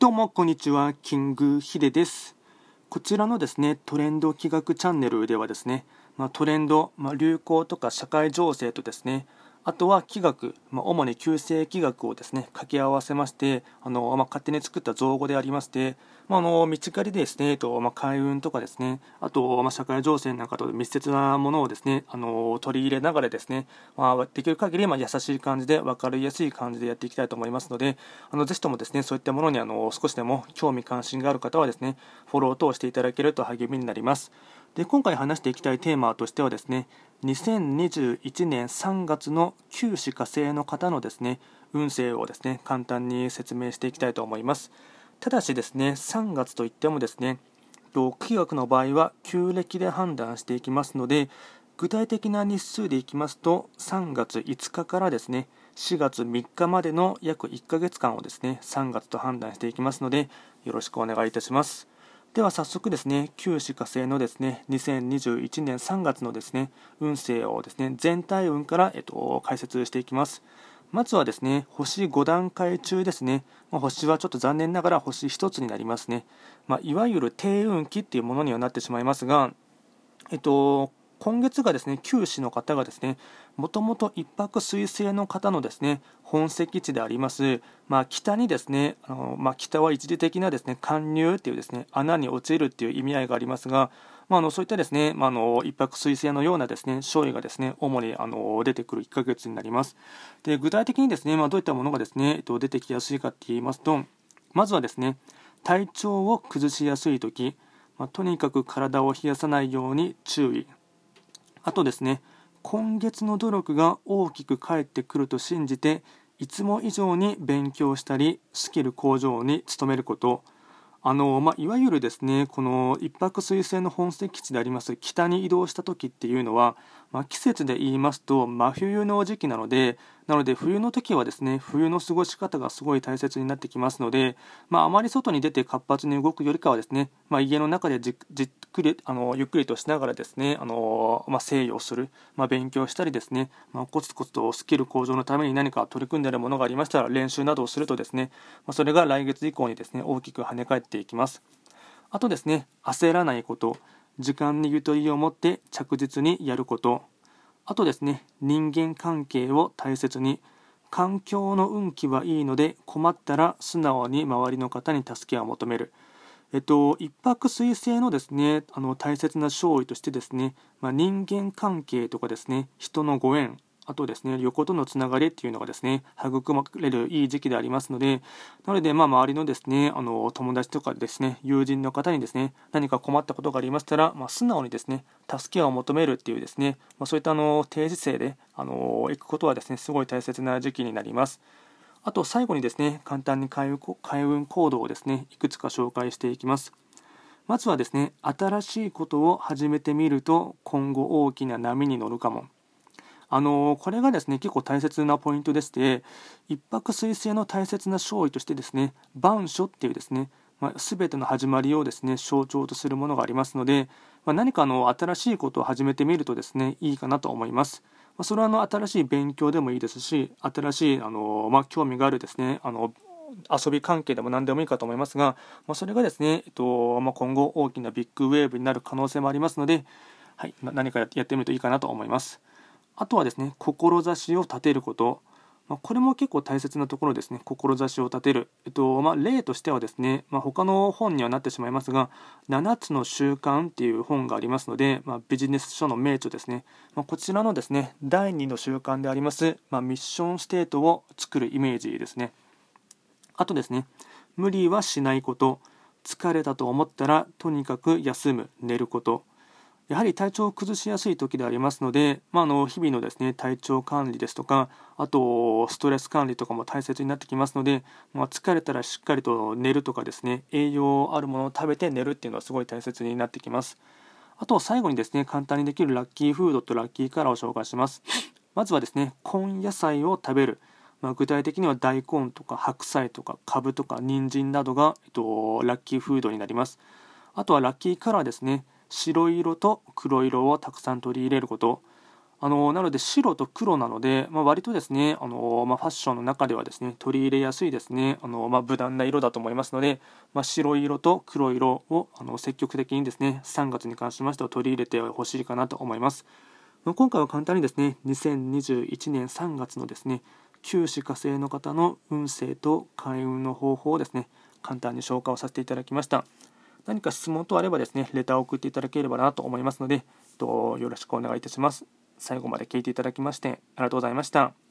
どうもこんにちは、キングヒデです。こちらのですね、トレンド企画チャンネルではですね、まあ、トレンド、まあ、流行とか社会情勢とですね、あとは気学、まあ、主に旧世気学をですね掛け合わせましてあの、まあ、勝手に作った造語でありまして、まあ、あの道狩りですね、とまあ、海運とかですねあと、まあ、社会情勢なんかと密接なものをですねあの取り入れながらですね、まあ、できる限りまり優しい感じで分かりやすい感じでやっていきたいと思いますのであのぜひともですねそういったものにあの少しでも興味関心がある方はですねフォロー等していただけると励みになります。で今回話していきたいテーマとしてはですね2021年3月の旧歯火星の方のですね運勢をですね簡単に説明していきたいと思います。ただしですね3月といってもですね気学の場合は旧暦で判断していきますので具体的な日数でいきますと3月5日からですね4月3日までの約1ヶ月間をですね3月と判断していきますのでよろしくお願いいたします。では早速ですね、旧歯科星のですね、2021年3月のですね、運勢をですね、全体運から、えっと、解説していきます。まずはですね、星5段階中ですね、まあ、星はちょっと残念ながら星1つになりますね。まあ、いわゆる低運期っていうものにはなってしまいますが、えっと、今月がですね、九死の方がですね、もともと一泊水星の方のですね、本石地であります、まあ、北にですね、あのまあ、北は一時的なですね、貫入っていうですね、穴に落ちるっていう意味合いがありますが、まあ、あのそういったですね、まあ、あの一泊水星のようなですね、勝利がですね、主にあの出てくる1ヶ月になります。で、具体的にですね、まあ、どういったものがですね、えっと、出てきやすいかって言いますと、まずはですね、体調を崩しやすい時、まあ、とにかく体を冷やさないように注意。あとですね、今月の努力が大きく返ってくると信じて、いつも以上に勉強したり、スキル向上に努めること、あのまあ、いわゆるですねこの一泊水星の本石地であります北に移動した時っていうのは、まあ、季節で言いますと真冬の時期なのでなので冬の時はですね冬の過ごし方がすごい大切になってきますので、まあ、あまり外に出て活発に動くよりかはですね、まあ、家の中でじっくりあのゆっくりとしながらですねあの、まあ、静養する、まあ、勉強したりですね、まあ、コツコツとスキル向上のために何か取り組んでいるものがありましたら練習などをするとですね、ま、それが来月以降にですね大きく跳ね返っていきます。あとですね焦らないこと時間にゆとりを持って着実にやることあとですね、人間関係を大切に、環境の運気はいいので、困ったら素直に周りの方に助けを求める。えっと、一泊水星のですね、あの大切な勝利としてですね、まあ、人間関係とかですね、人のご縁、あとですね、横とのつながりっていうのがですね、育まれるいい時期でありますので、なので、まあ、周りのですね、あの、友達とかですね、友人の方にですね、何か困ったことがありましたら、まあ、素直にですね、助けを求めるっていうですね、まあ、そういったあの、定時制で、あの、行くことはですね、すごい大切な時期になります。あと、最後にですね、簡単に開運行動をですね、いくつか紹介していきます。まずはですね、新しいことを始めてみると、今後大きな波に乗るかも。あのこれがですね結構大切なポイントでして一泊水星の大切な勝利としてですね万書っていうですねまあ、全ての始まりをですね象徴とするものがありますので、まあ、何かの新しいことを始めてみるとですねいいかなと思います。まあ、それはあの新しい勉強でもいいですし新しいあの、まあ、興味があるですねあの遊び関係でも何でもいいかと思いますが、まあ、それがですね、えっとまあ、今後大きなビッグウェーブになる可能性もありますので、はい、何かやってみるといいかなと思います。あとはですね、志を立てること。まあ、これも結構大切なところですね、志を立てる。えっとまあ、例としてはですね、まあ、他の本にはなってしまいますが、7つの習慣っていう本がありますので、まあ、ビジネス書の名著ですね、ま、こちらのですね、第2の習慣であります、ま、ミッションステートを作るイメージですね。あとですね、無理はしないこと、疲れたと思ったらとにかく休む、寝ること。やはり体調を崩しやすい時でありますので、まあ、の日々のですね体調管理ですとかあとストレス管理とかも大切になってきますので、まあ、疲れたらしっかりと寝るとかですね栄養あるものを食べて寝るっていうのはすごい大切になってきます。あと最後にですね簡単にできるラッキーフードとラッキーカラーを紹介します。まずはですね根野菜を食べる。まあ、具体的には大根とか白菜とかカブとか人参などが、えっと、ラッキーフードになります。あとはラッキーカラーですね。白色と黒色をたくさん取り入れること。あのなので白と黒なので、まあ、割とですねあの、まあ、ファッションの中ではですね取り入れやすいですね。あの、まあ、無難な色だと思いますので、ま、白色と黒色をあの積極的にですね3月に関しましては取り入れてほしいかなと思います。ま、今回は簡単にですね2021年3月のですね旧歯火星の方の運勢と開運の方法をですね簡単に紹介をさせていただきました。何か質問等あればですねレターを送っていただければなと思いますのでよろしくお願いいたします最後まで聞いていただきましてありがとうございました。